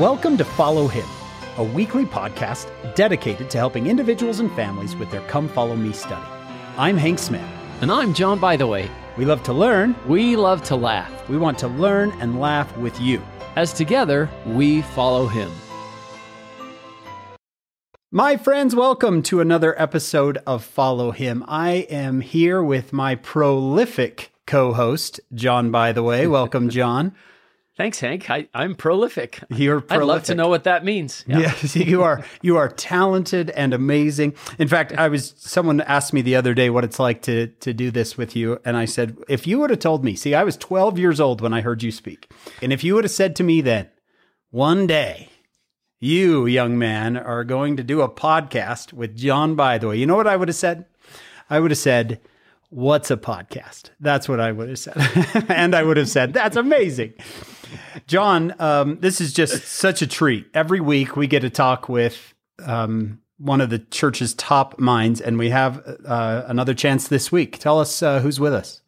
Welcome to Follow Him, a weekly podcast dedicated to helping individuals and families with their Come Follow Me study. I'm Hank Smith. And I'm John Bytheway. We love to learn. We love to laugh. We want to learn and laugh with you. As together, we follow him. My friends, welcome to another episode of Follow Him. I am here with my prolific co host, John Bytheway. Welcome, John. Thanks, Hank. I, am prolific. You're prolific. I'd love to know what that means. Yeah. Yes, you are. You are talented and amazing. In fact, I was someone asked me the other day what it's like to to do this with you, and I said, if you would have told me, see, I was 12 years old when I heard you speak, and if you would have said to me then, one day, you young man are going to do a podcast with John Bytheway, you know what I would have said? I would have said. What's a podcast? That's what I would have said. and I would have said, That's amazing. John, um, this is just such a treat. Every week we get to talk with um, one of the church's top minds, and we have uh, another chance this week. Tell us uh, who's with us.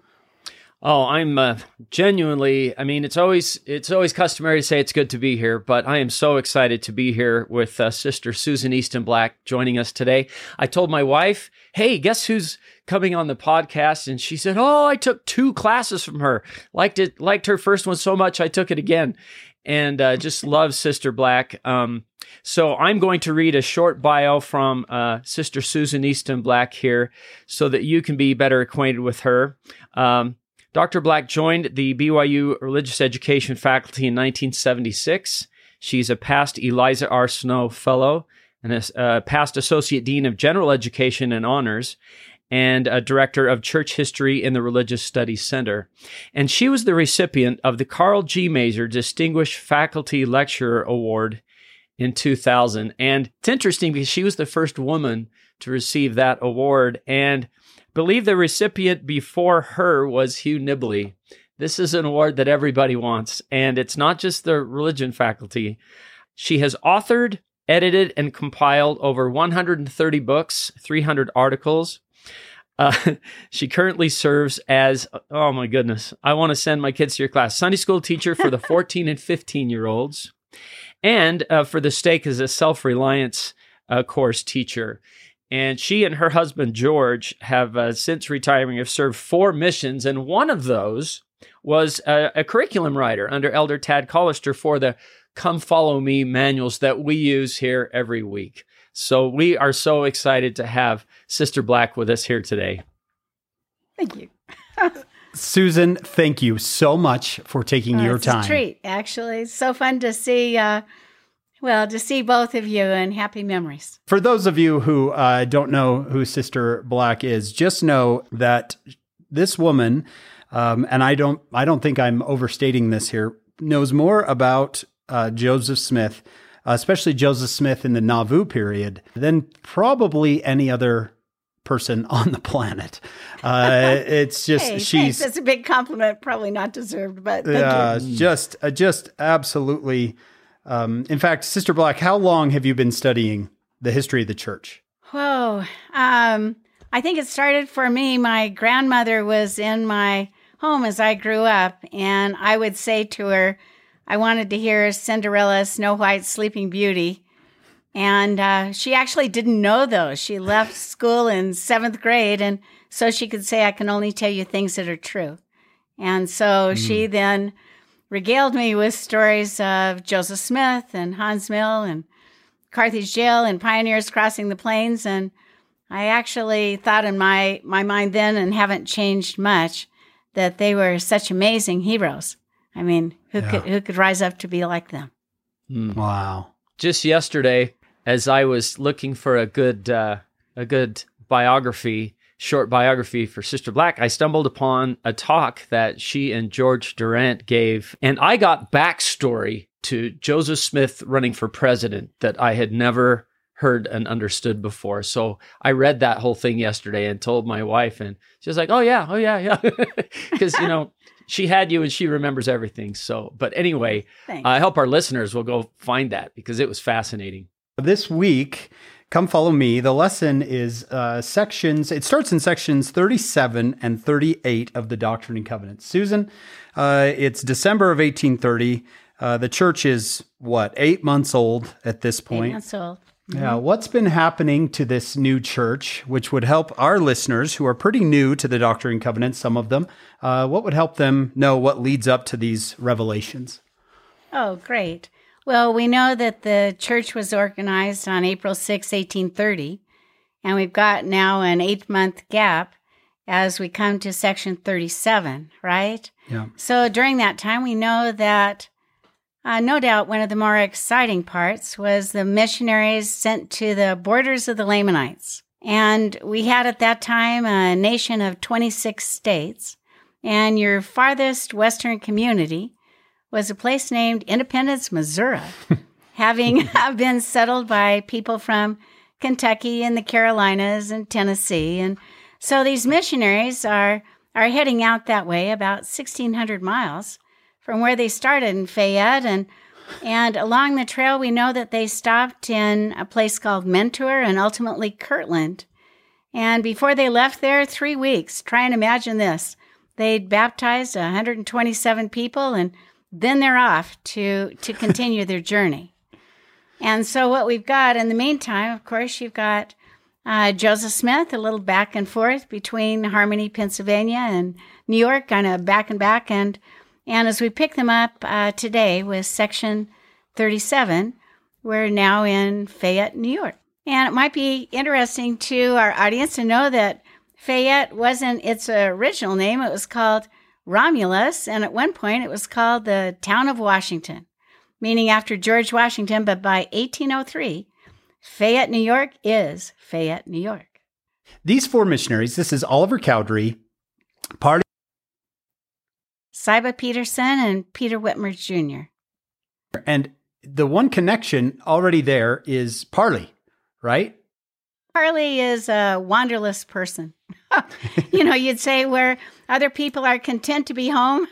Oh, I'm uh, genuinely. I mean, it's always it's always customary to say it's good to be here, but I am so excited to be here with uh, Sister Susan Easton Black joining us today. I told my wife, "Hey, guess who's coming on the podcast?" And she said, "Oh, I took two classes from her. liked it. Liked her first one so much, I took it again." And uh, just love Sister Black. Um, so I'm going to read a short bio from uh, Sister Susan Easton Black here, so that you can be better acquainted with her. Um, Dr. Black joined the BYU religious education faculty in 1976. She's a past Eliza R. Snow Fellow and a uh, past Associate Dean of General Education and Honors and a Director of Church History in the Religious Studies Center. And she was the recipient of the Karl G. Maeser Distinguished Faculty Lecturer Award in 2000. And it's interesting because she was the first woman to receive that award. And believe the recipient before her was Hugh Nibley. This is an award that everybody wants, and it's not just the religion faculty. She has authored, edited, and compiled over 130 books, 300 articles. Uh, she currently serves as, oh my goodness, I want to send my kids to your class, Sunday school teacher for the 14 and 15 year olds, and uh, for the stake as a self reliance uh, course teacher. And she and her husband, George, have uh, since retiring, have served four missions. And one of those was a, a curriculum writer under Elder Tad Callister for the Come Follow Me manuals that we use here every week. So we are so excited to have Sister Black with us here today. Thank you. Susan, thank you so much for taking uh, your time. treat, actually. It's so fun to see uh, well, to see both of you and happy memories. For those of you who uh, don't know who Sister Black is, just know that this woman, um, and I don't, I don't think I'm overstating this here, knows more about uh, Joseph Smith, especially Joseph Smith in the Nauvoo period, than probably any other person on the planet. Uh, it's just hey, she's thanks. that's a big compliment, probably not deserved, but yeah, just uh, just absolutely um, in fact, Sister Black, how long have you been studying the history of the church? Whoa. Um, I think it started for me. My grandmother was in my home as I grew up, and I would say to her, I wanted to hear Cinderella, Snow White, Sleeping Beauty. And uh, she actually didn't know those. She left school in seventh grade, and so she could say, I can only tell you things that are true. And so mm. she then regaled me with stories of Joseph Smith and Haun's Mill and Carthage Jail and pioneers crossing the plains. And I actually thought in my, my mind then, and haven't changed much, that they were such amazing heroes. I mean, who yeah. could who could rise up to be like them? Mm. Wow! Just yesterday, as I was looking for a good uh, a good biography short biography for Sister Black, I stumbled upon a talk that she and George Durrant gave, and I got backstory to Joseph Smith running for president that I had never heard and understood before. So I read that whole thing yesterday and told my wife, and she was like, "Oh yeah, oh yeah, yeah," because you know she had you and she remembers everything. So, but anyway, I hope our listeners will go find that because it was fascinating. This week, Come follow me. The lesson is uh, sections, it starts in sections 37 and 38 of the Doctrine and Covenants. Susan, uh, it's December of 1830. Uh, the church is what eight months old at this point? Eight months old. Yeah, what's been happening to this new church, which would help our listeners who are pretty new to the Doctrine and Covenants, some of them, uh, what would help them know what leads up to these revelations? Oh, great. Well, we know that the church was organized on April 6, 1830, and we've got now an eight month gap as we come to section 37, right? Yeah. So during that time, we know that uh, no doubt one of the more exciting parts was the missionaries sent to the borders of the Lamanites. And we had at that time a nation of 26 states, and your farthest western community was a place named Independence, Missouri, having been settled by people from Kentucky and the Carolinas and Tennessee. And so these missionaries are, are heading out that way about 1,600 miles from where they started in Fayette. And, and along the trail, we know that they stopped in a place called Mentor and ultimately Kirtland. And before they left there, three weeks, try and imagine this. They'd baptized 127 people and then they're off to, to continue their journey. And so what we've got in the meantime, of course, you've got uh, Joseph Smith, a little back and forth between Harmony, Pennsylvania and New York, kind of back and back. And, and as we pick them up uh, today with section 37, we're now in Fayette, New York. And it might be interesting to our audience to know that Fayette wasn't its original name. It was called Romulus, and at one point it was called the town of Washington, meaning after George Washington. But by 1803, Fayette, New York is Fayette, New York. These four missionaries, this is Oliver Cowdery, Parley, Ziba Peterson and Peter Whitmer Jr. and the one connection already there is Parley, right? Parley is a wanderless person. you know, you'd say where other people are content to be home,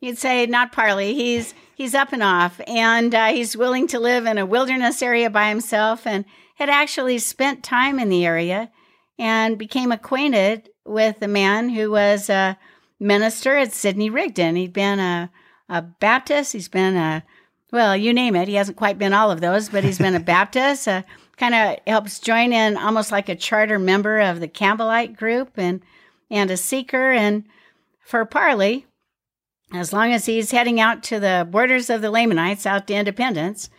you'd say not Parley. He's he's up and off, and uh, he's willing to live in a wilderness area by himself, and had actually spent time in the area, and became acquainted with a man who was a minister at Sidney Rigdon. He'd been a a Baptist. He's been a well, you name it. He hasn't quite been all of those, but he's been a Baptist. Uh, kind of helps join in almost like a charter member of the Campbellite group and and a seeker. And for Parley, as long as he's heading out to the borders of the Lamanites, out to Independence,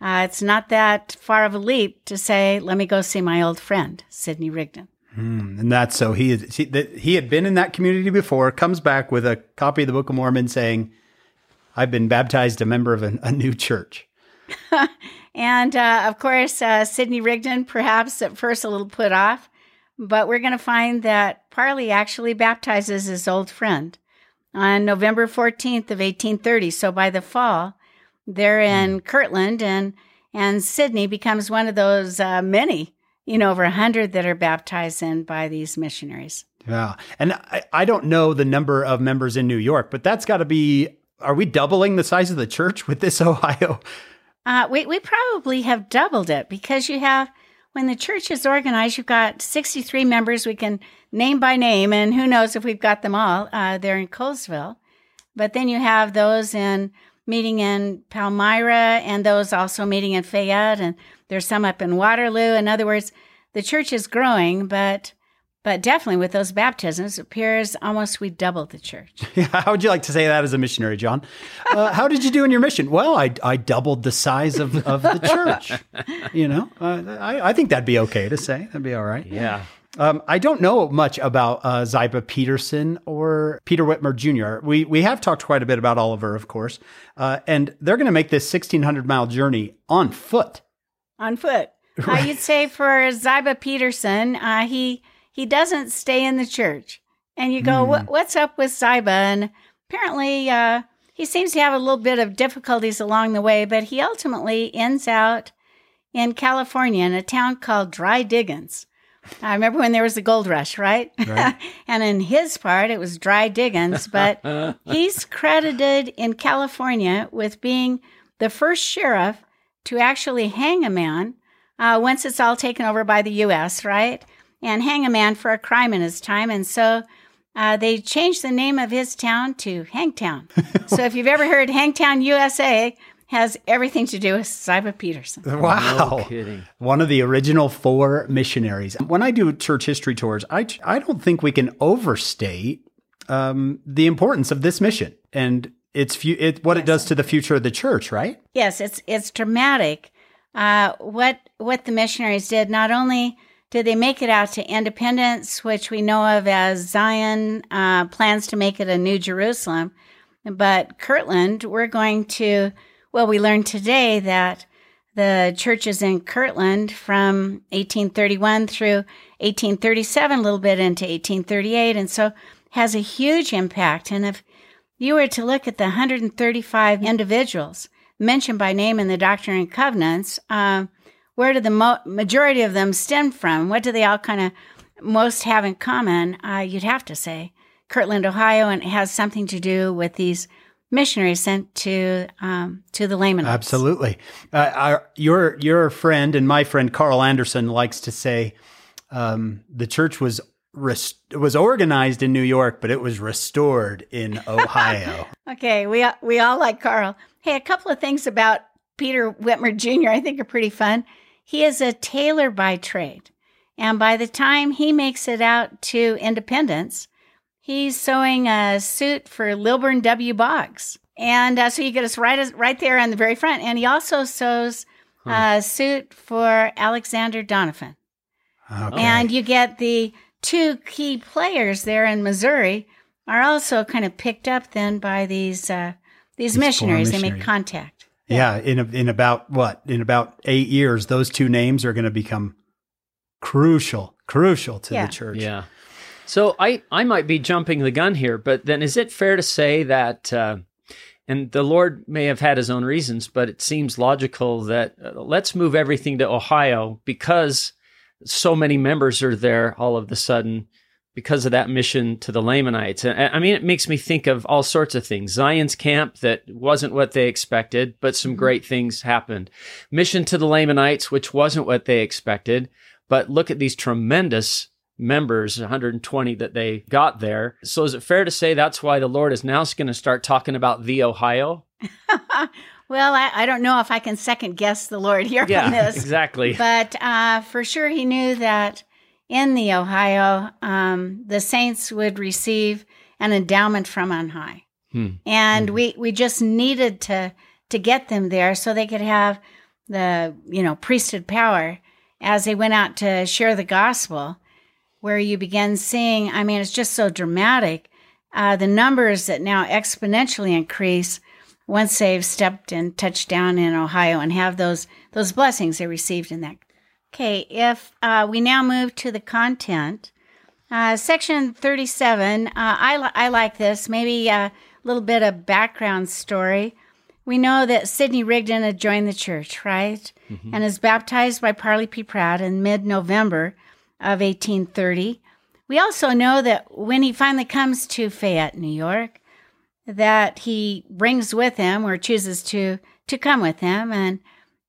uh, it's not that far of a leap to say, "Let me go see my old friend Sidney Rigdon." Hmm, and that's so he he, that he had been in that community before, comes back with a copy of the Book of Mormon saying, "I've been baptized a member of a, a new church." And uh, of course, uh, Sidney Rigdon, perhaps at first a little put off, but we're going to find that Parley actually baptizes his old friend on November 14th of 1830. So by the fall, they're in Kirtland, and and Sidney becomes one of those uh, many, you know, over a hundred that are baptized in by these missionaries. Yeah, and I, I don't know the number of members in New York, but that's got to be. Are we doubling the size of the church with this Ohio? Uh, we, we probably have doubled it because you have, when the church is organized, you've got 63 members we can name by name, and who knows if we've got them all. Uh, they're in Colesville. But then you have those in meeting in Palmyra and those also meeting in Fayette, and there's some up in Waterloo. In other words, the church is growing, but but definitely with those baptisms, it appears almost we doubled the church. How would you like to say that as a missionary, John? Uh, how did you do in your mission? Well, I, I doubled the size of, of the church. You know, uh, I, I think that'd be okay to say. That'd be all right. Yeah. Um, I don't know much about uh, Ziba Peterson or Peter Whitmer Jr. We we have talked quite a bit about Oliver, of course, uh, and they're going to make this 1,600 mile journey on foot. On foot. Uh, you'd say for Ziba Peterson, uh, he he doesn't stay in the church. And you go, what, what's up with Ziba? And apparently, uh, he seems to have a little bit of difficulties along the way, but he ultimately ends out in California in a town called Dry Diggins. I remember when there was the gold rush, right? Right. and in his part, it was Dry Diggins, but he's credited in California with being the first sheriff to actually hang a man uh, once it's all taken over by the U.S., right? And hang a man for a crime in his time. And so uh, they changed the name of his town to Hangtown. so if you've ever heard Hangtown, USA, has everything to do with Ziba Peterson. Wow. No kidding. One of the original four missionaries. When I do church history tours, I, I don't think we can overstate um, the importance of this mission and its fu- it, what it does to the future of the church, right? Yes, it's it's dramatic. Uh, what what the missionaries did not only did they make it out to Independence, which we know of as Zion uh, plans to make it a New Jerusalem, but Kirtland, we're going to. Well, we learned today that the churches in Kirtland from 1831 through 1837, a little bit into 1838, and so has a huge impact. And if you were to look at the 135 individuals mentioned by name in the Doctrine and Covenants, uh, where do the mo- majority of them stem from? What do they all kind of most have in common? Uh, you'd have to say Kirtland, Ohio, and it has something to do with these missionaries sent to um, to the Lamanites. Absolutely. Uh, our, your your friend and my friend Karl Anderson likes to say um, the church was rest- was organized in New York, but it was restored in Ohio. Okay, we we all like Karl. Hey, a couple of things about Peter Whitmer Jr. I think are pretty fun. He is a tailor by trade, and by the time he makes it out to Independence, he's sewing a suit for Lilburn W. Boggs, and uh, so you get us right right there on the very front. And he also sews a suit for Alexander Doniphan, Okay. and you get the two key players there in Missouri are also kind of picked up then by these uh, these, These four missionaries. They make contact. Yeah, in a, in about what in about eight years, those two names are going to become crucial, crucial to Yeah. the church. Yeah. So I, I might be jumping the gun here, but then is it fair to say that, uh, and the Lord may have had his own reasons, but it seems logical that uh, let's move everything to Ohio because so many members are there all of the sudden because of that mission to the Lamanites. I mean, it makes me think of all sorts of things. Zion's camp that wasn't what they expected, but some great things happened. Mission to the Lamanites, which wasn't what they expected, but look at these tremendous members, 120 that they got there. So is it fair to say that's why the Lord is now going to start talking about the Ohio? Well, I, I don't know if I can second guess the Lord here on Yeah, this, exactly. but uh, for sure he knew that in the Ohio, um, the saints would receive an endowment from on high, Hmm. and we we just needed to to get them there so they could have the you know priesthood power as they went out to share the gospel. Where you begin seeing, I mean, it's just so dramatic. Uh, the numbers that now exponentially increase once they've stepped and touched down in Ohio and have those those blessings they received in that. Okay, if uh, we now move to the content, uh, section thirty-seven. Uh, I li- I like this. Maybe a little bit of background story. We know that Sidney Rigdon had joined the church, right, and is baptized by Parley P. Pratt in mid-November of 1830. We also know that when he finally comes to Fayette, New York, that he brings with him or chooses to to come with him and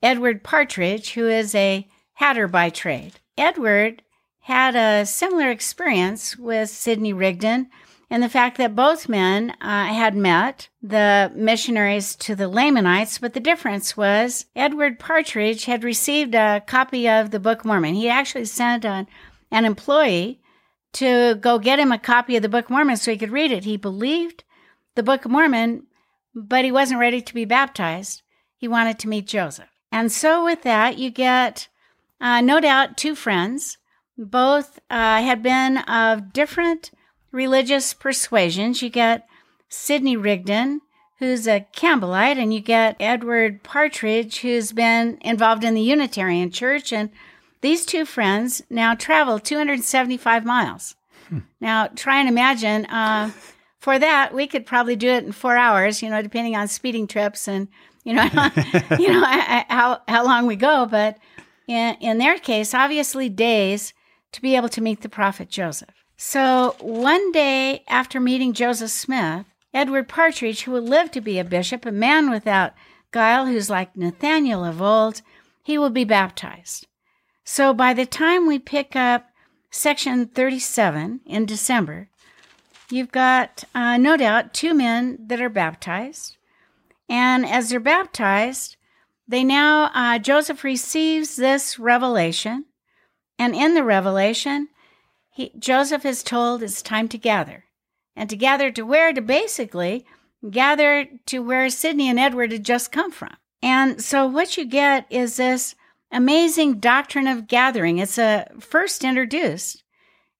Edward Partridge who is a hatter by trade. Edward had a similar experience with Sidney Rigdon and the fact that both men uh, had met the missionaries to the Lamanites, but the difference was Edward Partridge had received a copy of the Book of Mormon. He actually sent an, an employee to go get him a copy of the Book of Mormon so he could read it. He believed the Book of Mormon, but he wasn't ready to be baptized. He wanted to meet Joseph. And so, with that, you get, uh, no doubt, two friends. Both uh, had been of different religious persuasions. You get Sidney Rigdon, who's a Campbellite, and you get Edward Partridge, who's been involved in the Unitarian Church. And these two friends now travel 275 miles. Now, try and imagine. Uh, for that, we could probably do it in four hours, you know, depending on speeding trips and you know, you know how how long we go. But in in their case, obviously days to be able to meet the prophet Joseph. So one day after meeting Joseph Smith, Edward Partridge, who will live to be a bishop, a man without guile, who's like Nathaniel of old, he will be baptized. So by the time we pick up section 37 in December, you've got, uh, no doubt, two men that are baptized. And as they're baptized, they now, uh, Joseph receives this revelation. And in the revelation, he, Joseph is told it's time to gather. And to gather to where? To basically gather to where Sidney and Edward had just come from. And so what you get is this amazing doctrine of gathering. It's a first introduced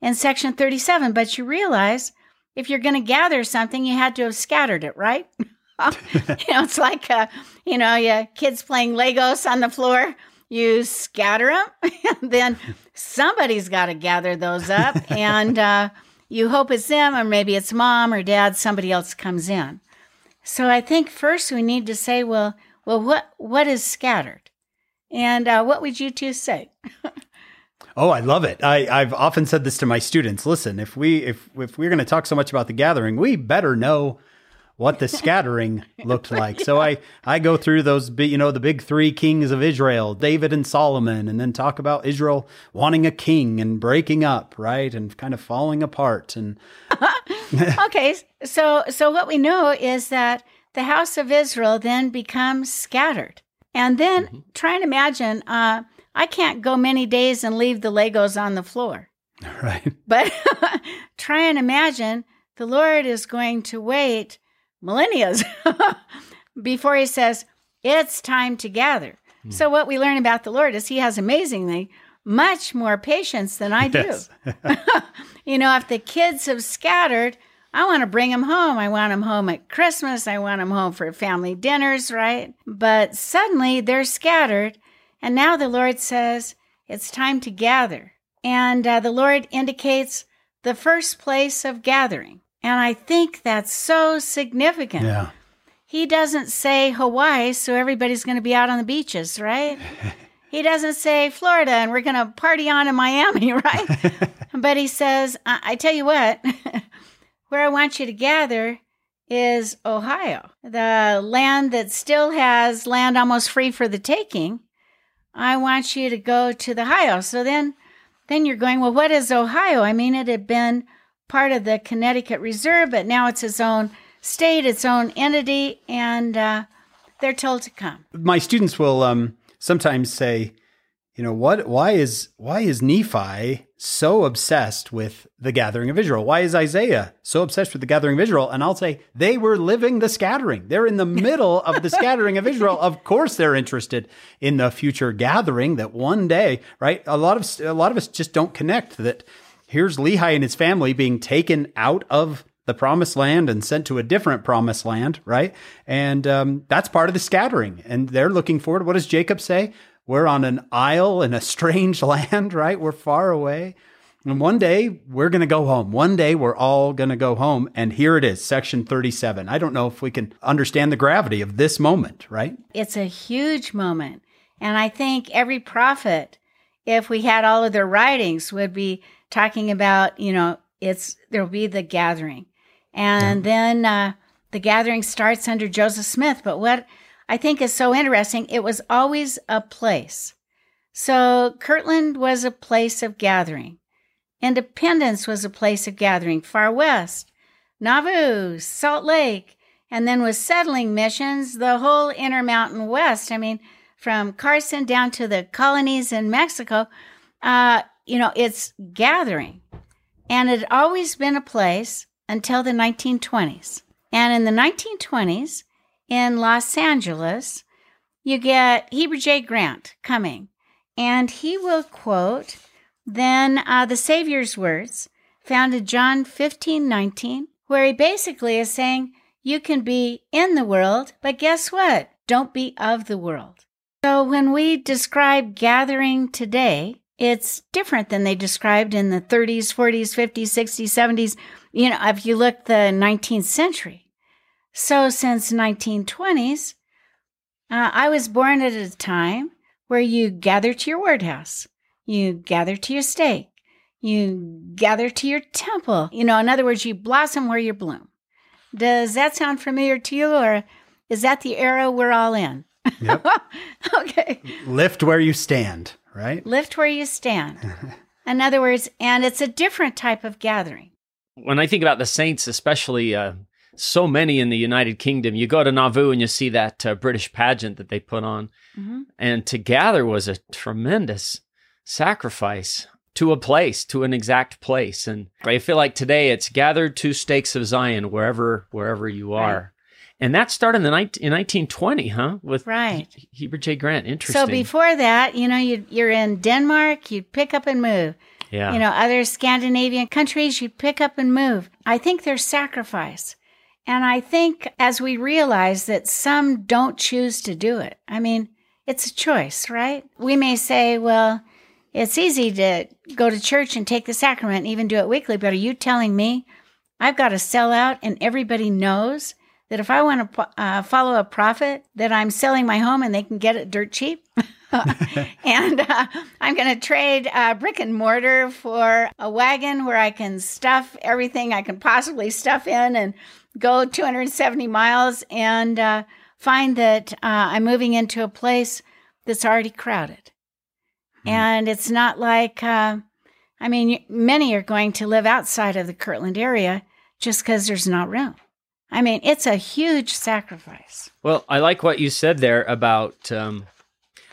in section 37, but you realize if you're going to gather something, you had to have scattered it, right? you know, it's like, uh, you know, your kids playing Legos on the floor. You scatter them, and then somebody's got to gather those up, and uh, you hope it's them, or maybe it's mom or dad. Somebody else comes in. So I think first we need to say, well, well, what what is scattered, and uh, what would you two say? Oh, I love it. I, I've often said this to my students. Listen, if we if if we're going to talk so much about the gathering, we better know what the scattering looked like. So I I go through those you know, the big three kings of Israel, David and Solomon, and then talk about Israel wanting a king and breaking up, right, and kind of falling apart. And okay, so so what we know is that the house of Israel then becomes scattered, and then mm-hmm. try and imagine. Uh, I can't go many days and leave the Legos on the floor. Right. But try and imagine the Lord is going to wait millennia before he says, It's time to gather. Hmm. So, what we learn about the Lord is he has amazingly much more patience than I do. Yes. you know, if the kids have scattered, I want to bring them home. I want them home at Christmas. I want them home for family dinners, right? But suddenly they're scattered and now the Lord says, it's time to gather. And uh, the Lord indicates the first place of gathering. And I think that's so significant. Yeah. He doesn't say Hawaii, so everybody's going to be out on the beaches, right? he doesn't say Florida and we're going to party on in Miami, right? but he says, I-, I tell you what, where I want you to gather is Ohio, the land that still has land almost free for the taking. I want you to go to the Ohio. So then, then you're going, well, what is Ohio? I mean, it had been part of the Connecticut Reserve, but now it's its own state, its own entity, and uh, they're told to come. My students will um, sometimes say, you know what why is why is nephi so obsessed with the gathering of israel? Why is isaiah so obsessed with the gathering of israel? And i'll say they were living the scattering. They're in the middle of the scattering of israel. Of course they're interested in the future gathering that one day right? A lot of a lot of us just don't connect that here's lehi and his family being taken out of the promised land and sent to a different promised land, right? And um, that's part of the scattering. And they're looking forward. What does Jacob say? We're on an isle in a strange land, right? We're far away. And one day we're going to go home. One day we're all going to go home. And here it is, section 37. I don't know if we can understand the gravity of this moment, right? It's a huge moment. And I think every prophet, if we had all of their writings, would be talking about, you know, it's there'll be the gathering. And yeah. then uh, the gathering starts under Joseph Smith. But what I think is so interesting. It was always a place. So Kirtland was a place of gathering. Independence was a place of gathering. Far West, Nauvoo, Salt Lake, and then with settling missions, the whole Intermountain West. I mean, from Carson down to the colonies in Mexico, uh, you know, it's gathering. And it had always been a place until the 1920s. And in the 1920s, in Los Angeles, you get Heber J. Grant coming, and he will quote then uh, the Savior's words found in John 15 19, where he basically is saying, You can be in the world, but guess what? Don't be of the world. So when we describe gathering today, it's different than they described in the 30s, 40s, 50s, 60s, 70s. You know, if you look the 19th century, so since 1920s, uh, I was born at a time where you gather to your word house, you gather to your stake, you gather to your temple. You know, in other words, you blossom where you bloom. Does that sound familiar to you, or is that the era we're all in? Yep. okay. Lift where you stand, right? Lift where you stand. in other words, and it's a different type of gathering. when I think about the saints, especially uh, so many in the United Kingdom, you go to Nauvoo and you see that uh, British pageant that they put on, Mm-hmm. and to gather was a tremendous sacrifice to a place, to an exact place. And I feel like today it's gathered to stakes of Zion wherever wherever you are. And that started in the 19, in 1920, huh? With Right. He- Heber J. Grant. Interesting. So before that, you know, you you're in Denmark, you'd pick up and move. yeah. You know, other Scandinavian countries, you'd pick up and move. I think there's sacrifice. And I think as we realize that some don't choose to do it, I mean, it's a choice, right? We may say, well, it's easy to go to church and take the sacrament and even do it weekly, but are you telling me I've got to sell out and everybody knows that if I want to uh, follow a prophet, that I'm selling my home and they can get it dirt cheap? and uh, I'm going to trade uh, brick and mortar for a wagon where I can stuff everything I can possibly stuff in and go 270 miles and uh, find that uh, I'm moving into a place that's already crowded. And it's not like, uh, I mean, many are going to live outside of the Kirtland area just because there's not room. I mean, it's a huge sacrifice. Well, I like what you said there about um,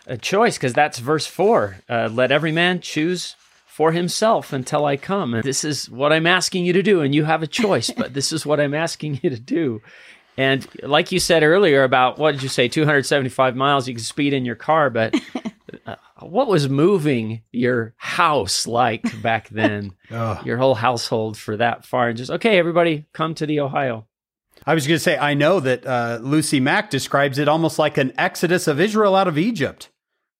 a choice because that's verse four. Uh, Let every man choose for himself until I come. And this is what I'm asking you to do. And you have a choice, but this is what I'm asking you to do. And like you said earlier about what did you say, 275 miles, you can speed in your car, but uh, what was moving your house like back then? Ugh. your whole household for that far and just, okay, everybody come to the Ohio. I was going to say, I know that uh, Lucy Mack describes it almost like an exodus of Israel out of Egypt,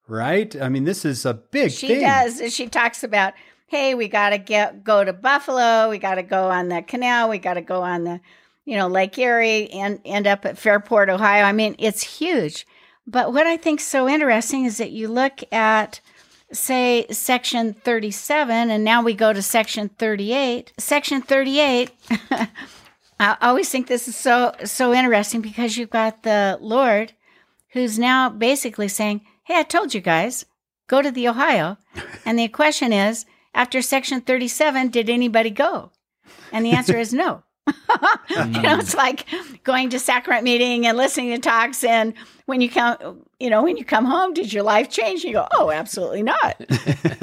right? I mean, this is a big She thing. does. She talks about, hey, we got to get go to Buffalo. We got to go on the canal. We got to go on the, you know, Lake Erie and end up at Fairport, Ohio. I mean, it's huge. But what I think so interesting is that you look at, say, section 37, and now we go to section 38. Section 38. I always think this is so so interesting because you've got the Lord who's now basically saying, Hey, I told you guys, go to the Ohio. And the question is, after section 37, did anybody go? And the answer is no. you know, it's like going to sacrament meeting and listening to talks. And when you come, you know, when you come home, did your life change? You go, oh, absolutely not.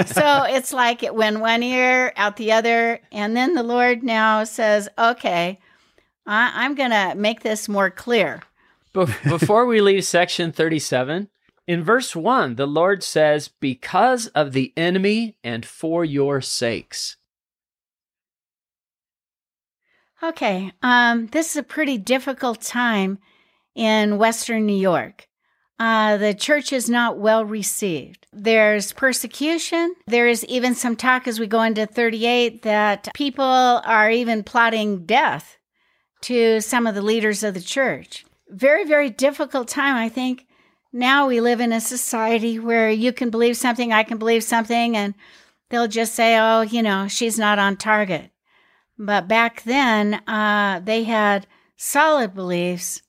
so it's like it went one ear out the other. And then the Lord now says, okay, I- I'm going to make this more clear. Bef- Before we leave section 37, in verse 1, the Lord says, Because of the enemy and for your sakes. Okay, um, this is a pretty difficult time in Western New York. Uh, the church is not well received. There's persecution. There is even some talk as we go into 38 that people are even plotting death to some of the leaders of the church. Very, very difficult time. I think now we live in a society where you can believe something, I can believe something, and they'll just say, oh, you know, she's not on target. But back then, uh, they had solid beliefs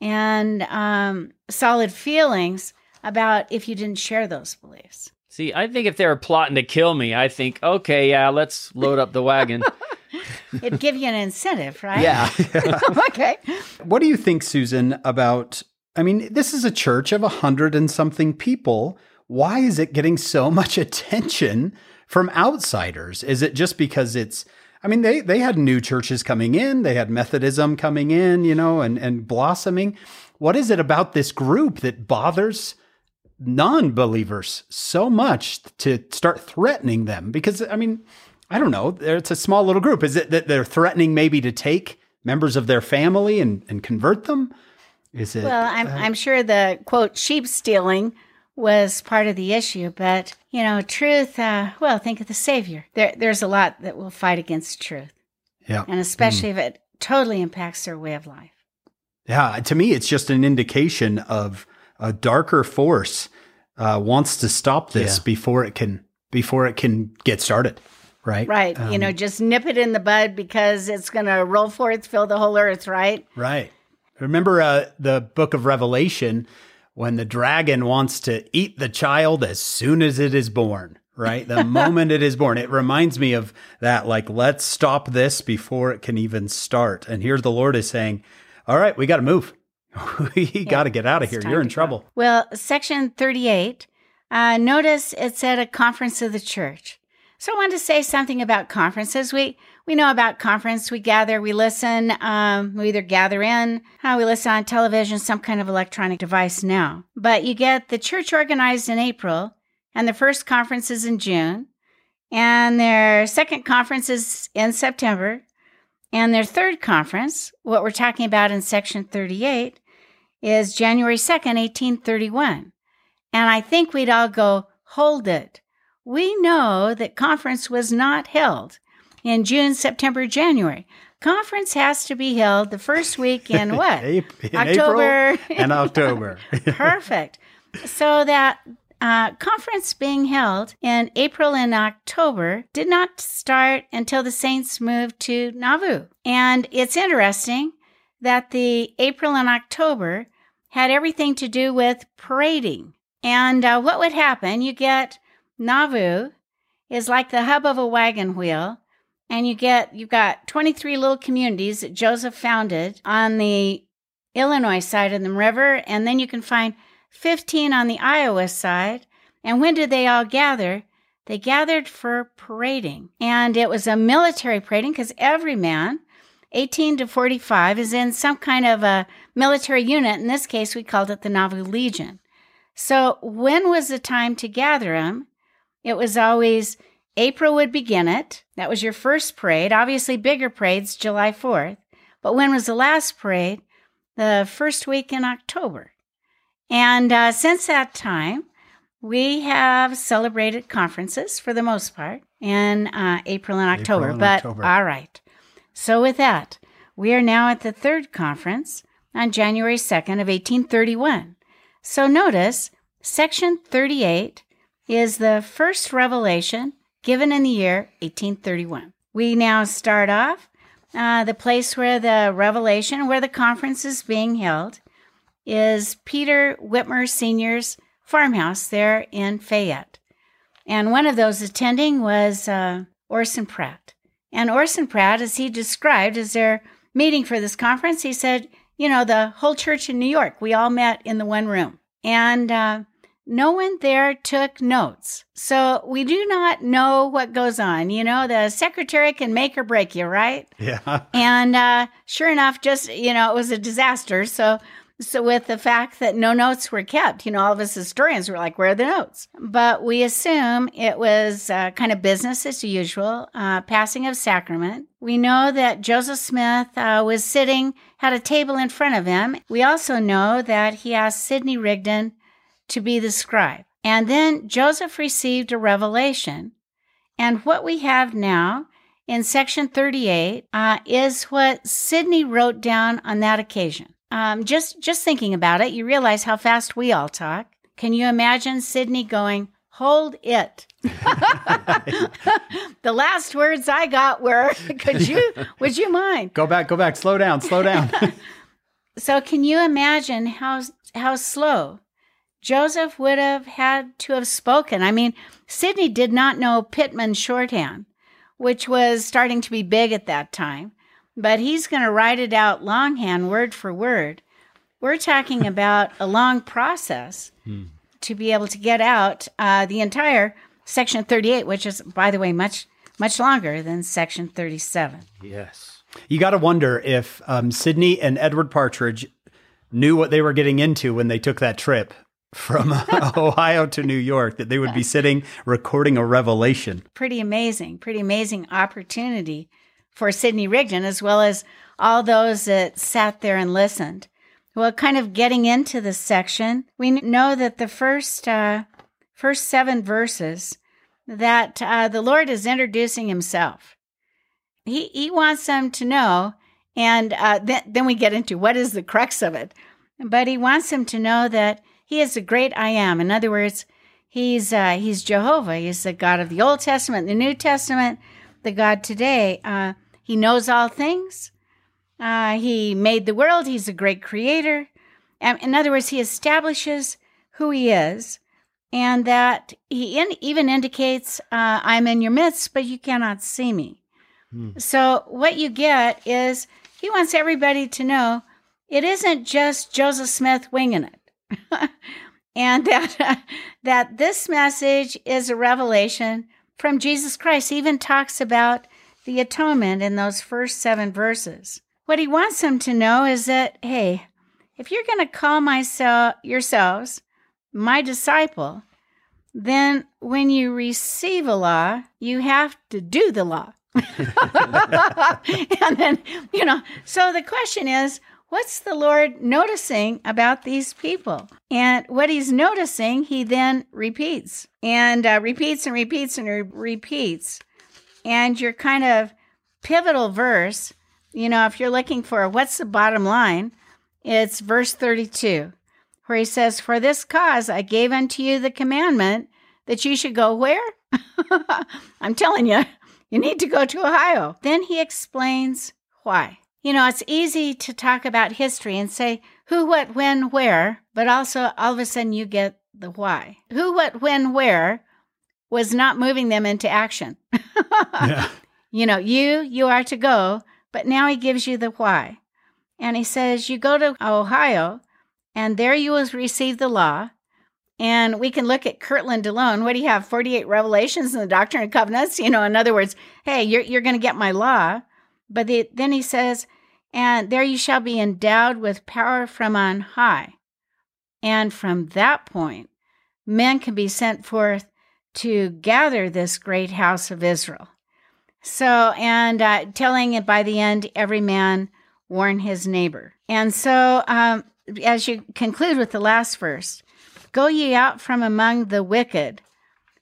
and um, solid feelings about if you didn't share those beliefs. See, I think if they were plotting to kill me, I think, okay, yeah, let's load up the wagon. It'd give you an incentive, right? yeah. okay. What do you think, Susan, about? I mean, this is a church of a hundred and something people. Why is it getting so much attention from outsiders? Is it just because it's? I mean, they they had new churches coming in, they had Methodism coming in, you know, and and blossoming. What is it about this group that bothers non-believers so much to start threatening them? Because I mean, I don't know. It's a small little group. Is it that they're threatening maybe to take members of their family and, and convert them? Is it? Well, I'm, I'm sure the quote sheep stealing was part of the issue, but you know, truth. Uh, well, think of the Savior. There, there's a lot that will fight against truth, yeah. and especially if it totally impacts their way of life. Yeah. To me, it's just an indication of a darker force uh, wants to stop this Yeah. before it can before it can get started. Right. Right. you know, just nip it in the bud because it's going to roll forth, fill the whole earth. Right. Right. Remember uh, the book of Revelation when the dragon wants to eat the child as soon as it is born. right? The moment it is born. It reminds me of that, like, let's stop this before it can even start. And here the Lord is saying, all right, we got to move. we yeah, got to get out of here. You're in trouble. Go. Well, section 38, uh, notice it's at a conference of the church. So I wanted to say something about conferences. We we know about conference. We gather, we listen. Um, we either gather in, how we listen on television, some kind of electronic device now. But you get the church organized in April, and the first conference is in June, and their second conference is in September, and their third conference, what we're talking about in section 38, is January 2nd, 1831. And I think we'd all go, hold it we know that conference was not held in June, September, January. Conference has to be held the first week in what? in October and October. Perfect. So that uh, conference being held in April and October did not start until the Saints moved to Nauvoo. And it's interesting that the April and October had everything to do with parading. And uh, what would happen? You get Nauvoo is like the hub of a wagon wheel, and you get you've got 23 little communities that Joseph founded on the Illinois side of the river, and then you can find 15 on the Iowa side. And when did they all gather? They gathered for parading, and it was a military parading because every man 18 to 45 is in some kind of a military unit. In this case, we called it the Nauvoo Legion. So, when was the time to gather them? It was always April would begin it. That was your first parade. Obviously, bigger parades, July 4th. But when was the last parade? The first week in October. And uh, since that time, we have celebrated conferences for the most part in uh, April and October. April and but October. all right. So, with that, we are now at the third conference on January 2nd of 1831. So, notice section 38 is the first revelation given in the year 1831. We now start off uh, the place where the revelation, where the conference is being held, is Peter Whitmer Sr.'s farmhouse there in Fayette. And one of those attending was uh, Orson Pratt. And Orson Pratt, as he described as their meeting for this conference, he said, you know, the whole church in New York, we all met in the one room. And uh, no one there took notes. So we do not know what goes on. You know, the secretary can make or break you, right? Yeah. And uh, sure enough, just, you know, it was a disaster. So, so with the fact that no notes were kept, you know, all of us historians were like, where are the notes? But we assume it was uh, kind of business as usual, uh, passing of sacrament. We know that Joseph Smith uh, was sitting, had a table in front of him. We also know that he asked Sidney Rigdon to be the scribe. And then Joseph received a revelation. And what we have now in section 38 uh, is what Sidney wrote down on that occasion. Um, just, just thinking about it, you realize how fast we all talk. Can you imagine Sidney going, hold it? the last words I got were, could you, would you mind? Go back, go back, slow down, slow down. so can you imagine how, how slow Joseph would have had to have spoken. I mean, Sidney did not know Pitman shorthand, which was starting to be big at that time, but he's going to write it out longhand, word for word. We're talking about a long process hmm. to be able to get out uh, the entire Section 38, which is, by the way, much much longer than Section 37. Yes. You got to wonder if um, Sidney and Edward Partridge knew what they were getting into when they took that trip from Ohio to New York that they would be sitting recording a revelation. Pretty amazing, pretty amazing opportunity for Sidney Rigdon as well as all those that sat there and listened. Well, kind of getting into this section, we know that the first uh, first seven verses that uh, the Lord is introducing Himself. He He wants them to know, and uh, th- then we get into what is the crux of it. But He wants them to know that he is the great I am. In other words, he's uh, he's Jehovah. He's the God of the Old Testament, the New Testament, the God today. He knows all things. Uh, he made the world. He's a great creator. in other words, he establishes who he is, and that he in, even indicates, uh, I'm in your midst, but you cannot see me. Hmm. So, what you get is he wants everybody to know it isn't just Joseph Smith winging it. and that, uh, that this message is a revelation from Jesus Christ. He even talks about the atonement in those first seven verses. What he wants them to know is that, hey, if you're going to call myself yourselves my disciple, then when you receive a law, you have to do the law. and then, you know, so the question is, what's the Lord noticing about these people? And what he's noticing, he then repeats and uh, repeats and repeats and re- repeats. And your kind of pivotal verse, you know, if you're looking for what's the bottom line, it's verse 32, where he says, For this cause I gave unto you the commandment that you should go where? I'm telling you, you need to go to Ohio. Then he explains why. You know, it's easy to talk about history and say who, what, when, where, but also all of a sudden you get the why. Who, what, when, where was not moving them into action. yeah. You know, you, you are to go, but now he gives you the why. And he says, You go to Ohio, and there you will receive the law. And we can look at Kirtland alone. What do you have? 48 revelations in the Doctrine and Covenants? You know, in other words, hey, you're, you're going to get my law. But the, then he says, And there you shall be endowed with power from on high. And from that point, men can be sent forth to gather this great house of Israel. So, and uh, telling it by the end, every man warn his neighbor. And so, um, as you conclude with the last verse, go ye out from among the wicked.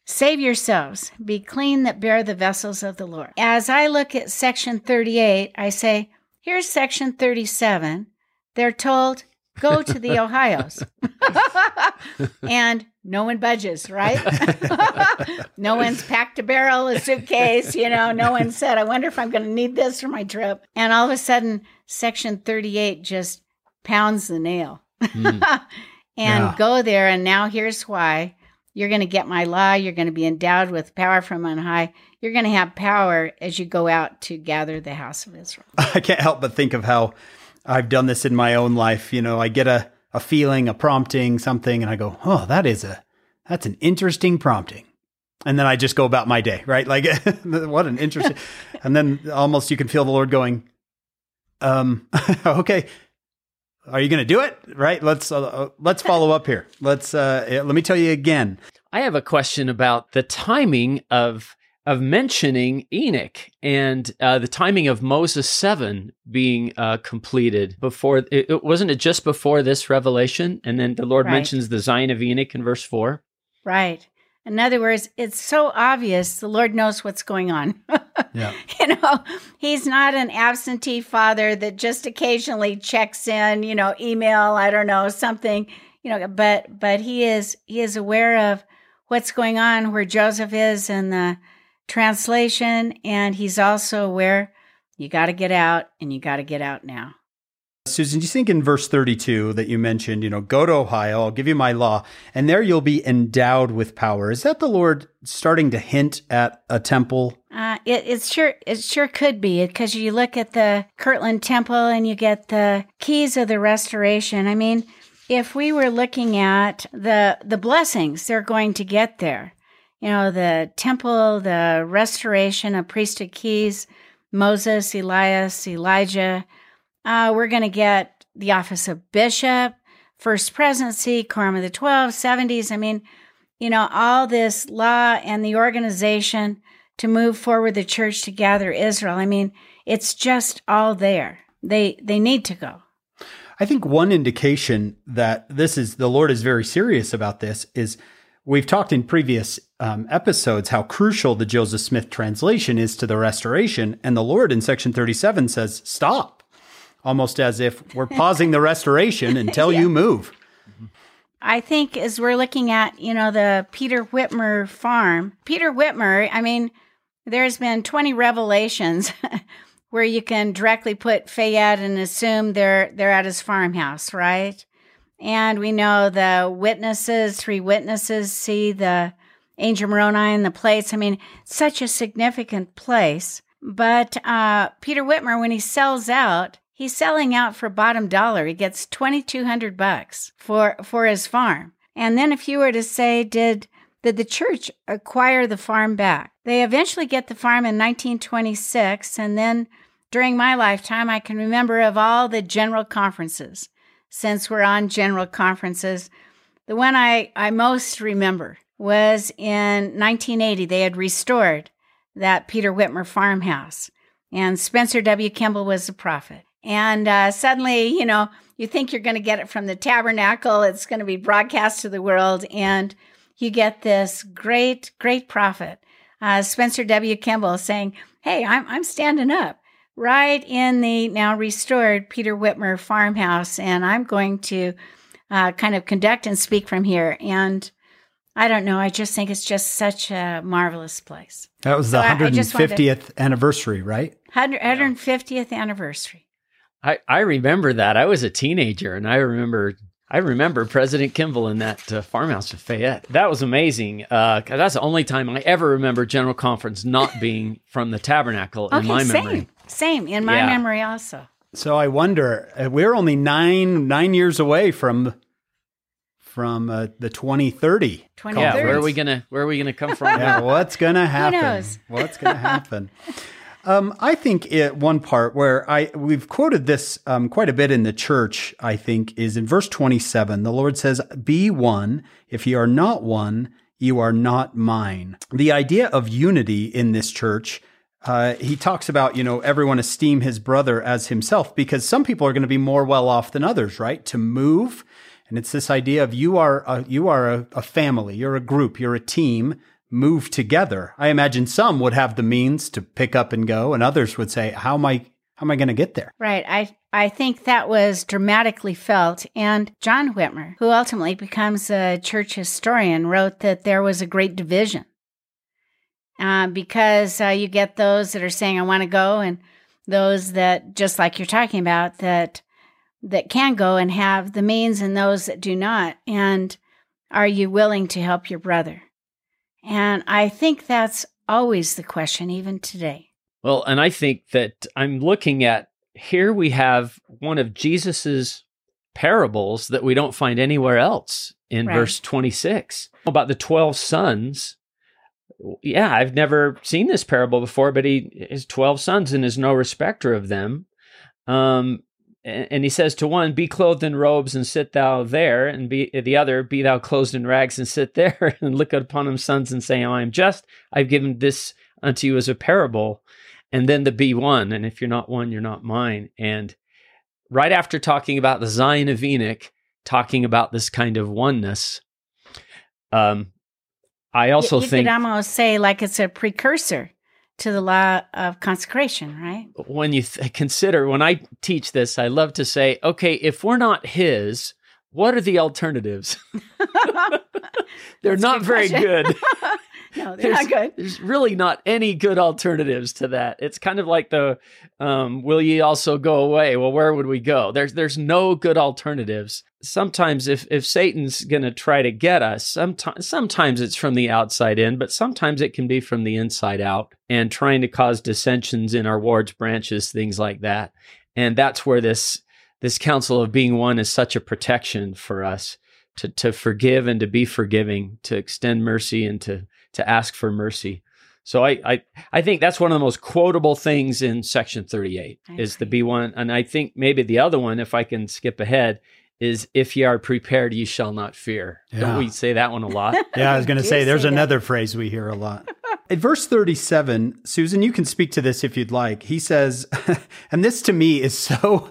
Save yourselves, be clean that bear the vessels of the Lord. As I look at section 38, I say, here's section 37. They're told, go to the Ohio's. and no one budges, right? no one's packed a barrel, a suitcase, you know, no one said, I wonder if I'm going to need this for my trip. And all of a sudden, section 38 just pounds the nail. Mm. and yeah. go there. And now here's why. You're going to get my law. You're going to be endowed with power from on high. You're going to have power as you go out to gather the house of Israel. I can't help but think of how I've done this in my own life. You know, I get a, a feeling, a prompting, something, and I go, oh, that is a, that's an interesting prompting. And then I just go about my day, right? Like, what an interesting, and then almost you can feel the Lord going, um, okay, are you going to do it? Right? Let's, uh, uh, let's follow up here. Let's, uh, let me tell you again. I have a question about the timing of of mentioning Enoch and uh, the timing of Moses 7 being uh, completed before it, it, wasn't it just before this revelation and then the Lord right. mentions the Zion of Enoch in verse 4 right in other words it's so obvious the Lord knows what's going on yeah. you know he's not an absentee father that just occasionally checks in you know email I don't know something you know but but he is he is aware of what's going on where Joseph is and the translation, and he's also aware you got to get out and you got to get out now. Susan, do you think in verse 32 that you mentioned, you know, go to Ohio, I'll give you my law, and there you'll be endowed with power. Is that the Lord starting to hint at a temple? Uh, it, it sure it sure could be because you look at the Kirtland Temple and you get the keys of the restoration. I mean, if we were looking at the the blessings they're going to get there, you know, the temple, the restoration of priesthood keys, Moses, Elias, Elijah. Uh, we're going to get the office of bishop, first presidency, quorum of the 12, 70s. I mean, you know, all this law and the organization to move forward the church to gather Israel. I mean, it's just all there. They they need to go. I think one indication that this is the Lord is very serious about this is We've talked in previous um, episodes how crucial the Joseph Smith translation is to the restoration, and the Lord in section 37 says, Stop, almost as if we're pausing the restoration until yeah. you move. I think as we're looking at, you know, the Peter Whitmer farm, Peter Whitmer, I mean, there's been 20 revelations where you can directly put Fayette and assume they're they're at his farmhouse, right? And we know the witnesses, three witnesses see the Angel Moroni and the plates. I mean, such a significant place. But uh, Peter Whitmer, when he sells out, he's selling out for bottom dollar. He gets twenty two hundred bucks for for his farm. And then, if you were to say, did did the church acquire the farm back? They eventually get the farm in 1926, and then during my lifetime, I can remember of all the general conferences. Since we're on general conferences, the one I, I most remember was in 1980. They had restored that Peter Whitmer farmhouse, and Spencer W. Kimball was the prophet. And uh, suddenly, you know, you think you're going to get it from the tabernacle, it's going to be broadcast to the world, and you get this great, great prophet, uh, Spencer W. Kimball, saying, Hey, I'm, I'm standing up right in the now restored Peter Whitmer farmhouse, and I'm going to uh, kind of conduct and speak from here. And I don't know. I just think it's just such a marvelous place. That was the so 150th to, anniversary, right? 100, 150th anniversary. I, I remember that. I was a teenager and I remember I remember President Kimball in that uh, farmhouse in Fayette. That was amazing. Uh, that's the only time I ever remember General Conference not being from the Tabernacle okay, in my same, memory. Same same in my yeah. memory also. So I wonder, uh, we're only nine nine years away from from uh, the 2030. 2030. Yeah, where are we gonna where are we gonna come from? yeah, what's gonna happen? What's gonna happen? Um, I think it, one part where I we've quoted this um, quite a bit in the church. I think is in verse twenty seven. The Lord says, "Be one. If you are not one, you are not mine." The idea of unity in this church. Uh, he talks about, you know, everyone esteem his brother as himself because some people are going to be more well off than others, right? To move, and it's this idea of you are a, you are a, a family, you're a group, you're a team move together. I imagine some would have the means to pick up and go, and others would say, "How am I? How am I going to get there?" Right. I I think that was dramatically felt. And John Whitmer, who ultimately becomes a church historian, wrote that there was a great division uh, because uh, you get those that are saying, "I want to go," and those that, just like you're talking about, that that can go and have the means, and those that do not. And are you willing to help your brother? And I think that's always the question, even today. Well, and I think that I'm looking at here we have one of Jesus's parables that we don't find anywhere else in right. verse 26 about the 12 sons. Yeah, I've never seen this parable before, but he his 12 sons and is no respecter of them. Um, and he says to one, "Be clothed in robes and sit thou there," and be the other, "Be thou clothed in rags and sit there." and look upon him, sons, and say, "I am just. I've given this unto you as a parable." And then the be one, and if you're not one, you're not mine. And right after talking about the Zion of Enoch, talking about this kind of oneness, um, I also you, you think could almost say like it's a precursor to the law of consecration, right? When you th- consider, when I teach this, I love to say, okay, if we're not His, what are the alternatives? they're not very good. no, they're there's, not good. There's really not any good alternatives to that. It's kind of like the um, will ye also go away? Well, where would we go? There's there's no good alternatives. Sometimes if if Satan's going to try to get us, sometimes sometimes it's from the outside in, but sometimes it can be from the inside out and trying to cause dissensions in our wards, branches, things like that. And that's where this this counsel of being one is such a protection for us to to forgive and to be forgiving, to extend mercy and to to ask for mercy. So I, I I think that's one of the most quotable things in section 38 is the B1 And I think maybe the other one, if I can skip ahead, is if ye are prepared, ye shall not fear. Yeah. Don't we say that one a lot? yeah, I was going to say there's say another phrase we hear a lot. At verse 37, Susan, you can speak to this if you'd like. He says, and this to me is so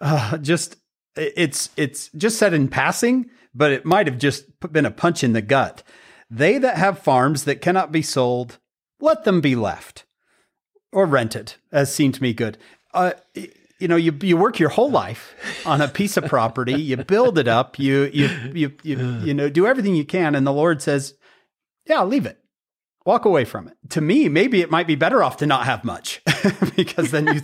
uh, just it's it's just said in passing, but it might have just been a punch in the gut. They that have farms that cannot be sold, let them be left or rented, as seemed to me good. Uh, you know, you you work your whole life on a piece of property, you build it up, you you you you you know, do everything you can, and the Lord says, "Yeah, leave it, walk away from it." To me, maybe it might be better off to not have much, because then you,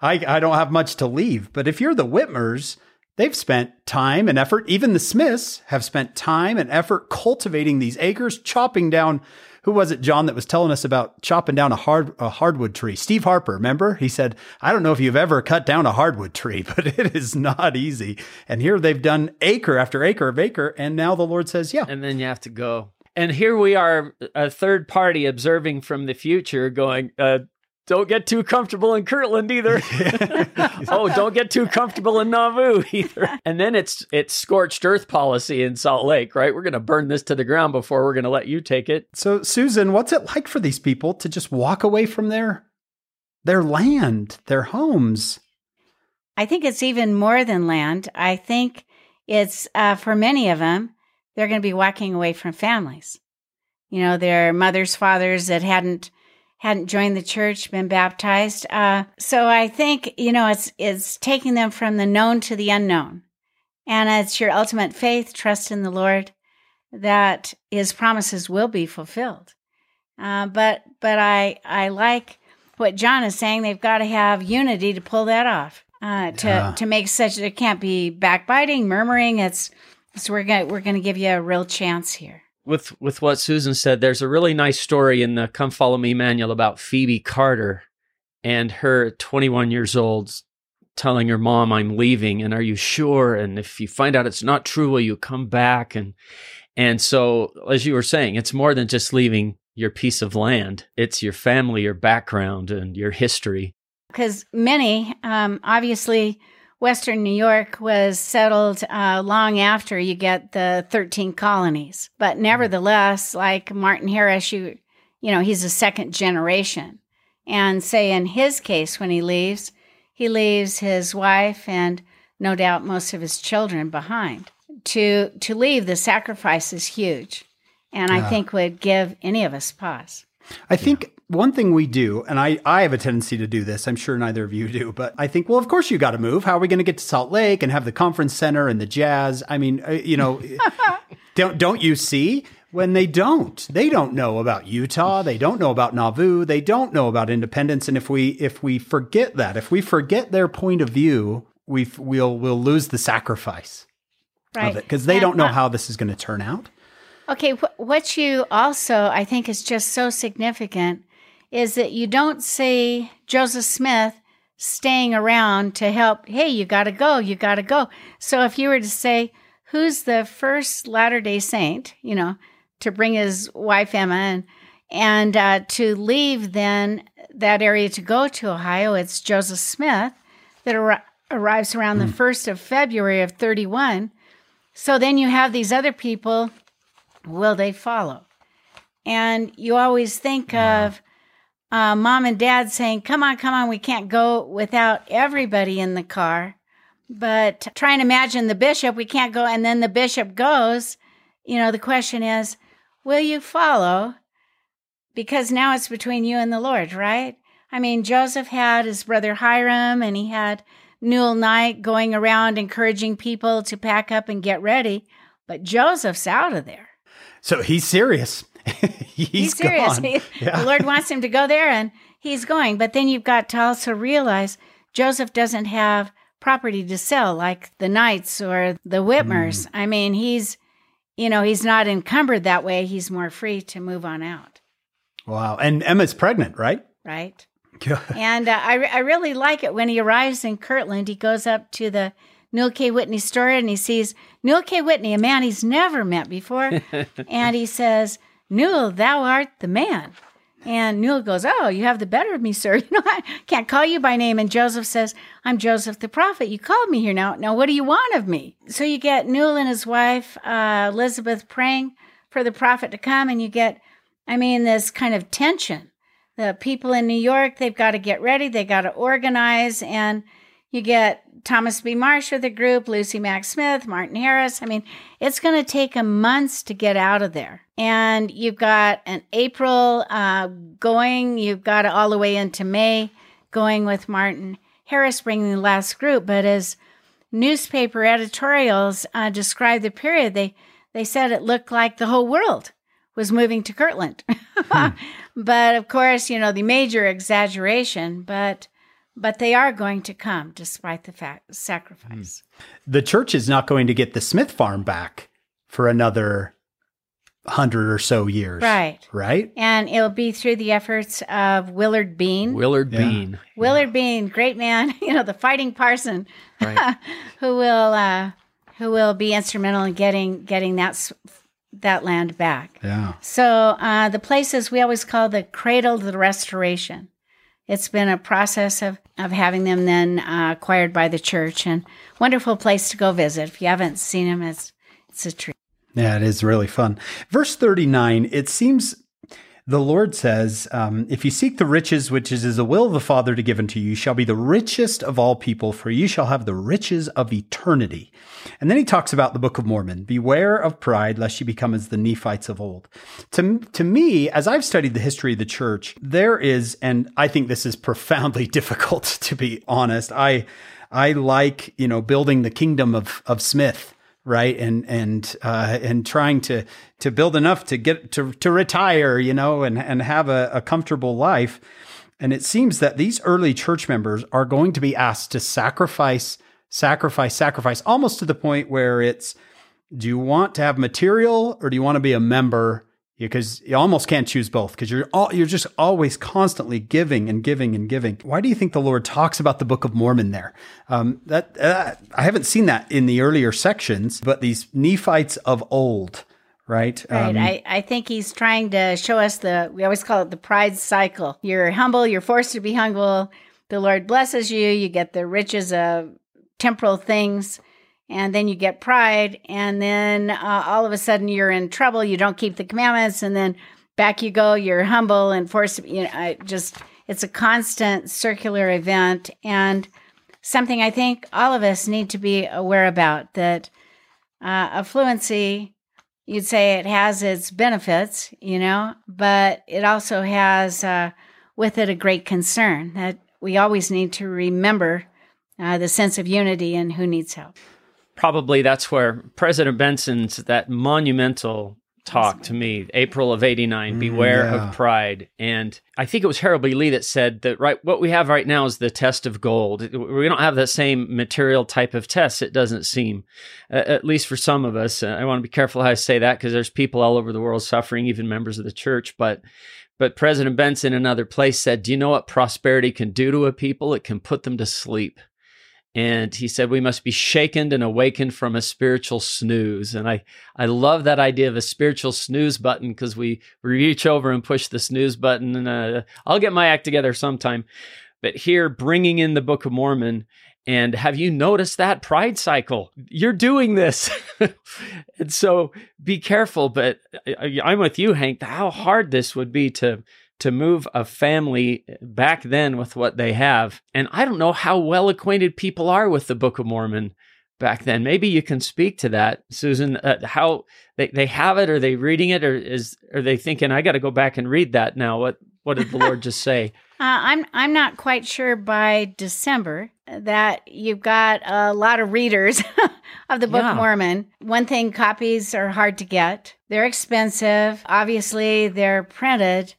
I I don't have much to leave. But if you're the Whitmers, They've spent time and effort. Even the Smiths have spent time and effort cultivating these acres, chopping down. Who was it, John, that was telling us about chopping down a hard a hardwood tree? Steve Harper, remember? He said, "I don't know if you've ever cut down a hardwood tree, but it is not easy." And here they've done acre after acre of acre, and now the Lord says, "Yeah." And then you have to go. And here we are, a third party observing from the future, going, uh, don't get too comfortable in Kirtland either. oh, don't get too comfortable in Nauvoo either. And then it's it's scorched earth policy in Salt Lake, right? We're going to burn this to the ground before we're going to let you take it. So, Susan, what's it like for these people to just walk away from their their land, their homes? I think it's even more than land. I think it's uh, for many of them, they're going to be walking away from families. You know, their mothers, fathers that hadn't hadn't joined the church, been baptized. Uh, so I think you know it's it's taking them from the known to the unknown, and it's your ultimate faith, trust in the Lord, that His promises will be fulfilled. Uh, but but I I like what John is saying. They've got to have unity to pull that off. Uh, to yeah. to make such it can't be backbiting, murmuring. It's so we're gonna we're gonna give you a real chance here with with what Susan said, there's a really nice story in the Come Follow Me manual about Phoebe Carter and her 21 years old telling her mom, "I'm leaving, and are you sure? And if you find out it's not true, will you come back?" And and so, as you were saying, it's more than just leaving your piece of land; it's your family, your background, and your history. Because many, um, obviously Western New York was settled uh, long after you get the 13 colonies. But nevertheless, like Martin Harris, you, you know, he's a second generation. And say in his case, when he leaves, he leaves his wife and no doubt most of his children behind. To, to leave, the sacrifice is huge. And yeah. I think would give any of us pause. I think one thing we do, and I, I have a tendency to do this, I'm sure neither of you do, but I think, well, of course you got to move. How are we going to get to Salt Lake and have the conference center and the jazz? I mean, uh, you know, don't, don't you see? When they don't, they don't know about Utah. They don't know about Nauvoo. They don't know about independence. And if we if we forget that, if we forget their point of view, we we'll we'll lose the sacrifice right. of it because they and, don't know how this is going to turn out. Okay, wh- what you also I think is just so significant is that you don't see Joseph Smith staying around to help. Hey, you got to go, you got to go. So if you were to say, who's the first Latter day Saint, you know, to bring his wife Emma and and uh, to leave then that area to go to Ohio, it's Joseph Smith that ar- arrives around mm. the first of February of thirty one. So then you have these other people. Will they follow? And you always think of uh, mom and dad saying, Come on, come on, we can't go without everybody in the car. But try and imagine the bishop, we can't go. And then the bishop goes. You know, the question is, Will you follow? Because now it's between you and the Lord, right? I mean, Joseph had his brother Hyrum and he had Newell Knight going around encouraging people to pack up and get ready. But Joseph's out of there. So he's serious. he's, he's, serious. He, yeah. The Lord wants him to go there and he's going. But then you've got to also realize Joseph doesn't have property to sell like the Knights or the Whitmers. Mm. I mean, he's, you know, he's not encumbered that way. He's more free to move on out. Wow. And Emma's pregnant, right? Right. and uh, I, I really like it when he arrives in Kirtland. He goes up to the Newell K. Whitney store and he sees Newell K. Whitney, a man he's never met before. and he says, Newell, thou art the man. And Newell goes, Oh, you have the better of me, sir. You know, I can't call you by name. And Joseph says, I'm Joseph the prophet. You called me here now. Now, what do you want of me? So you get Newell and his wife, uh, Elizabeth, praying for the prophet to come. And you get, I mean, this kind of tension. The people in New York, they've got to get ready, they got to organize. And you get Thomas B. Marsh with the group, Lucy Mack Smith, Martin Harris. I mean, it's going to take them months to get out of there. And you've got an April uh, going, you've got it all the way into May going with Martin Harris bringing the last group. But as newspaper editorials uh, described the period, they, they said it looked like the whole world was moving to Kirtland. hmm. But of course, you know, the major exaggeration, but but they are going to come despite the fact sacrifice. The church is not going to get the Smith farm back for another hundred or so years. Right. Right? And it'll be through the efforts of Willard Bean. Willard Yeah. Bean. Willard Bean, great man, you know, the fighting parson, Right. who will uh, who will be instrumental in getting getting that that land back. Yeah. So uh, the places we always call the cradle of the restoration. It's been a process of, of having them then uh, acquired by the church and wonderful place to go visit. If you haven't seen them, it's it's a treat. Yeah, it is really fun. Verse 39, it seems the Lord says, um, If you seek the riches which is the will of the Father to give unto you, you shall be the richest of all people, for you shall have the riches of eternity. And then he talks about the Book of Mormon Beware of pride, lest you become as the Nephites of old. To, to me, as I've studied the history of the church, there is, and I think this is profoundly difficult to be honest. I, I like, you know, building the kingdom of, of Smith right? And and uh, and trying to to build enough to get to to retire you know and and have a, a comfortable life. And it seems that these early church members are going to be asked to sacrifice sacrifice sacrifice almost to the point where it's do you want to have material or do you want to be a member because you almost can't choose both because you're all, you're just always constantly giving and giving and giving. Why do you think the Lord talks about the Book of Mormon there? Um, that uh, I haven't seen that in the earlier sections, but these Nephites of old, right? Right. Um, I, I think he's trying to show us the, we always call it the pride cycle. You're humble, you're forced to be humble. The Lord blesses you, you get the riches of temporal things, and then you get pride. And then uh, all of a sudden you're in trouble. You don't keep the commandments. And then back you go, you're humble and forced you know, I just, it's a constant circular event. And something I think all of us need to be aware about that uh, affluency you'd say it has its benefits, you know, but it also has uh, with it a great concern that we always need to remember uh, the sense of unity and who needs help. Probably that's where President Benson's that monumental talk to me, April of 89, beware yeah. of pride. And I think it was Harold B. Lee that said that right what we have right now is the test of gold. We don't have the same material type of test, it doesn't seem, uh, at least for some of us. Uh, I want to be careful how I say that because there's people all over the world suffering, even members of the church. But but President Benson in another place said, Do you know what prosperity can do to a people? It can put them to sleep. And he said, we must be shaken and awakened from a spiritual snooze. And I, I love that idea of a spiritual snooze button because we, we reach over and push the snooze button. And uh, I'll get my act together sometime. But here, bringing in the Book of Mormon, and have you noticed that pride cycle? You're doing this. and so be careful. But I, I'm with you, Hank, how hard this would be to to move a family back then with what they have. And I don't know how well acquainted people are with the Book of Mormon back then. Maybe you can speak to that, Susan. Uh, how they, they have it? Are they reading it, or is are they thinking I got to go back and read that now? What what did the Lord just say? Uh, I'm I'm not quite sure by December that you've got a lot of readers of the Book Yeah. of Mormon. One thing, copies are hard to get. They're expensive. Obviously, they're printed,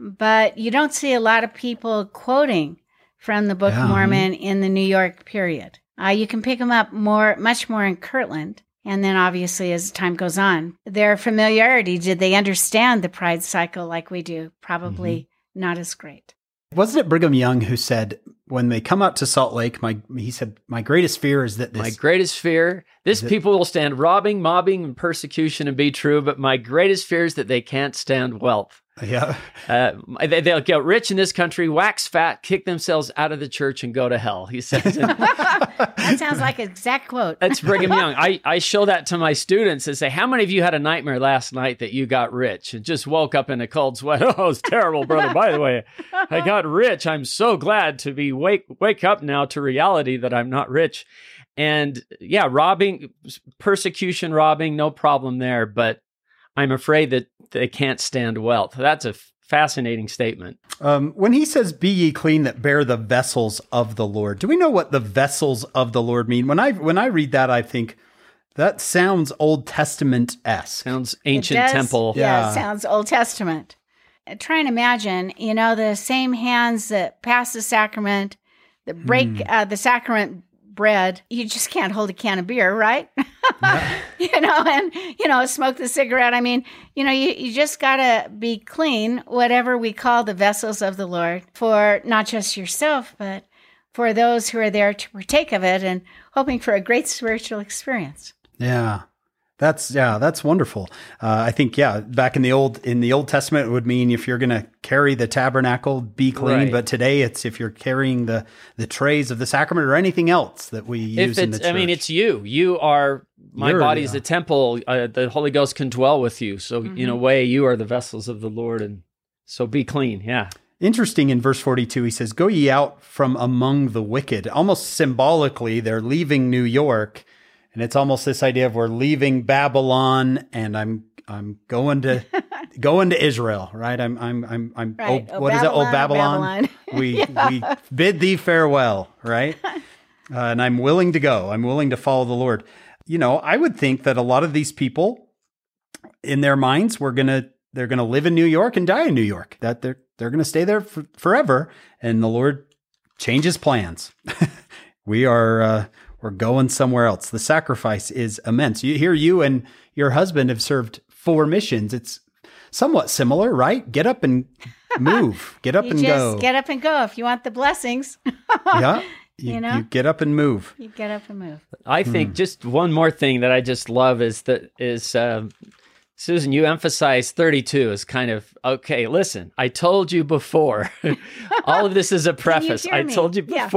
but you don't see a lot of people quoting from the Book Yeah. of Mormon in the New York period. Uh, you can pick them up more, much more in Kirtland. And then obviously as time goes on, their familiarity, did they understand the pride cycle like we do? Probably not as great. wasn't it Brigham Young who said when they come out to Salt Lake, my he said my greatest fear is that this My greatest fear, this Is it- people will stand robbing, mobbing, and persecution and be true, but my greatest fear is that they can't stand wealth. Yeah Uh, they, they'll get rich in this country, wax fat, kick themselves out of the church, and go to hell. He says. And That sounds like an exact quote. that's Brigham Young. I, I show that to my students and say, How many of you had a nightmare last night that you got rich and just woke up in a cold sweat? Oh, it's terrible, brother. By the way, I got rich. I'm so glad to be wake wake up now to reality that I'm not rich. And yeah, robbing, persecution, robbing, no problem there. But I'm afraid that they can't stand wealth. That's a fascinating statement. Um, when he says, "Be ye clean that bear the vessels of the Lord," do we know what the vessels of the Lord mean? When I when I read that, I think that sounds Old Testament esque. Sounds It ancient does- temple. Yeah, Yeah. it sounds Old Testament. Uh, Try and imagine, you know, the same hands that pass the sacrament that break uh, the sacrament bread, you just can't hold a can of beer, right? you know, and you know, smoke the cigarette. I mean, you know, you, you just gotta be clean, whatever we call the vessels of the Lord, for not just yourself, but for those who are there to partake of it and hoping for a great spiritual experience. Yeah. That's yeah, that's wonderful. Uh, I think yeah, back in the old in the Old Testament, it would mean if you're going to carry the tabernacle, be clean. Right. But today, it's if you're carrying the the trays of the sacrament or anything else that we use if in the church. I mean, it's you. You are my You're- body's yeah. the temple. Uh, the Holy Ghost can dwell with you. So Mm-hmm. in a way, you are the vessels of the Lord, and so be clean. Yeah. Interesting in verse 42, he says, Go ye out from among the wicked. Almost symbolically, they're leaving New York. And it's almost this idea of we're leaving Babylon and I'm I'm going to going to Israel, right? I'm I'm I'm I'm Right. oh, Oh, what is it? Oh Babylon, Babylon. Babylon. We we bid thee farewell, right? Uh, and I'm willing to go. I'm willing to follow the Lord. You know, I would think that a lot of these people in their minds were gonna they're gonna live in New York and die in New York. That they're they're gonna stay there for, forever. And the Lord changes plans. we are uh, we're going somewhere else. The sacrifice is immense. You hear you and your husband have served four missions. It's somewhat similar, right? Get up and move. Get up You and just go. get up and go if you want the blessings. yeah. You, You know? you get up and move. you get up and move. I think Hmm. just one more thing that I just love is that is um, Susan. You emphasize thirty-two is kind of okay. Listen, I told you before. all of this is a preface. I told you Yeah.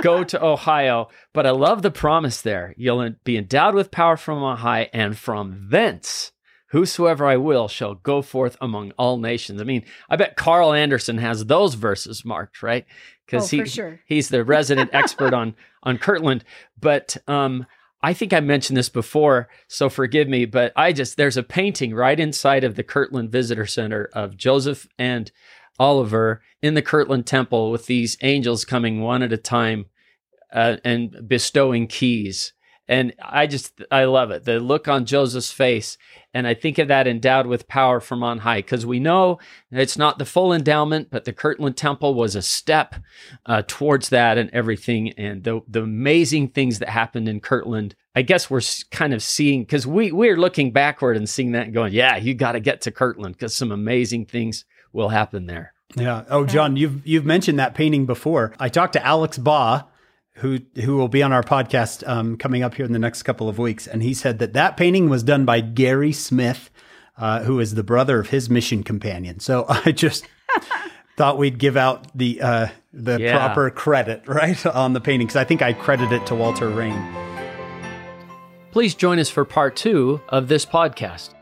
Go to Ohio, but I love the promise there. You'll be endowed with power from on high, and from thence. Whosoever I will shall go forth among all nations. I mean, I bet Karl Anderson has those verses marked, right? Oh, he, sure. he's the resident expert on on Kirtland. But um, I think I mentioned this before, so forgive me. But I just there's a painting right inside of the Kirtland Visitor Center of Joseph and Oliver in the Kirtland Temple with these angels coming one at a time uh, and bestowing keys. And I just I love it. The look on Joseph's face, and I think of that endowed with power from on high, because we know it's not the full endowment, but the Kirtland Temple was a step uh, towards that and everything, and the the amazing things that happened in Kirtland. I guess we're kind of seeing because we we're looking backward and seeing that and going, yeah, you got to get to Kirtland because some amazing things will happen there. Yeah. Oh, John, you've you've mentioned that painting before. I talked to Alex Baugh, who who will be on our podcast um, coming up here in the next couple of weeks, and he said that that painting was done by Gary Smith, uh, who is the brother of his mission companion. So I just thought we'd give out the uh, the Yeah. proper credit right on the painting because I think I credit it to Walter Rane. Please join us for part two of this podcast.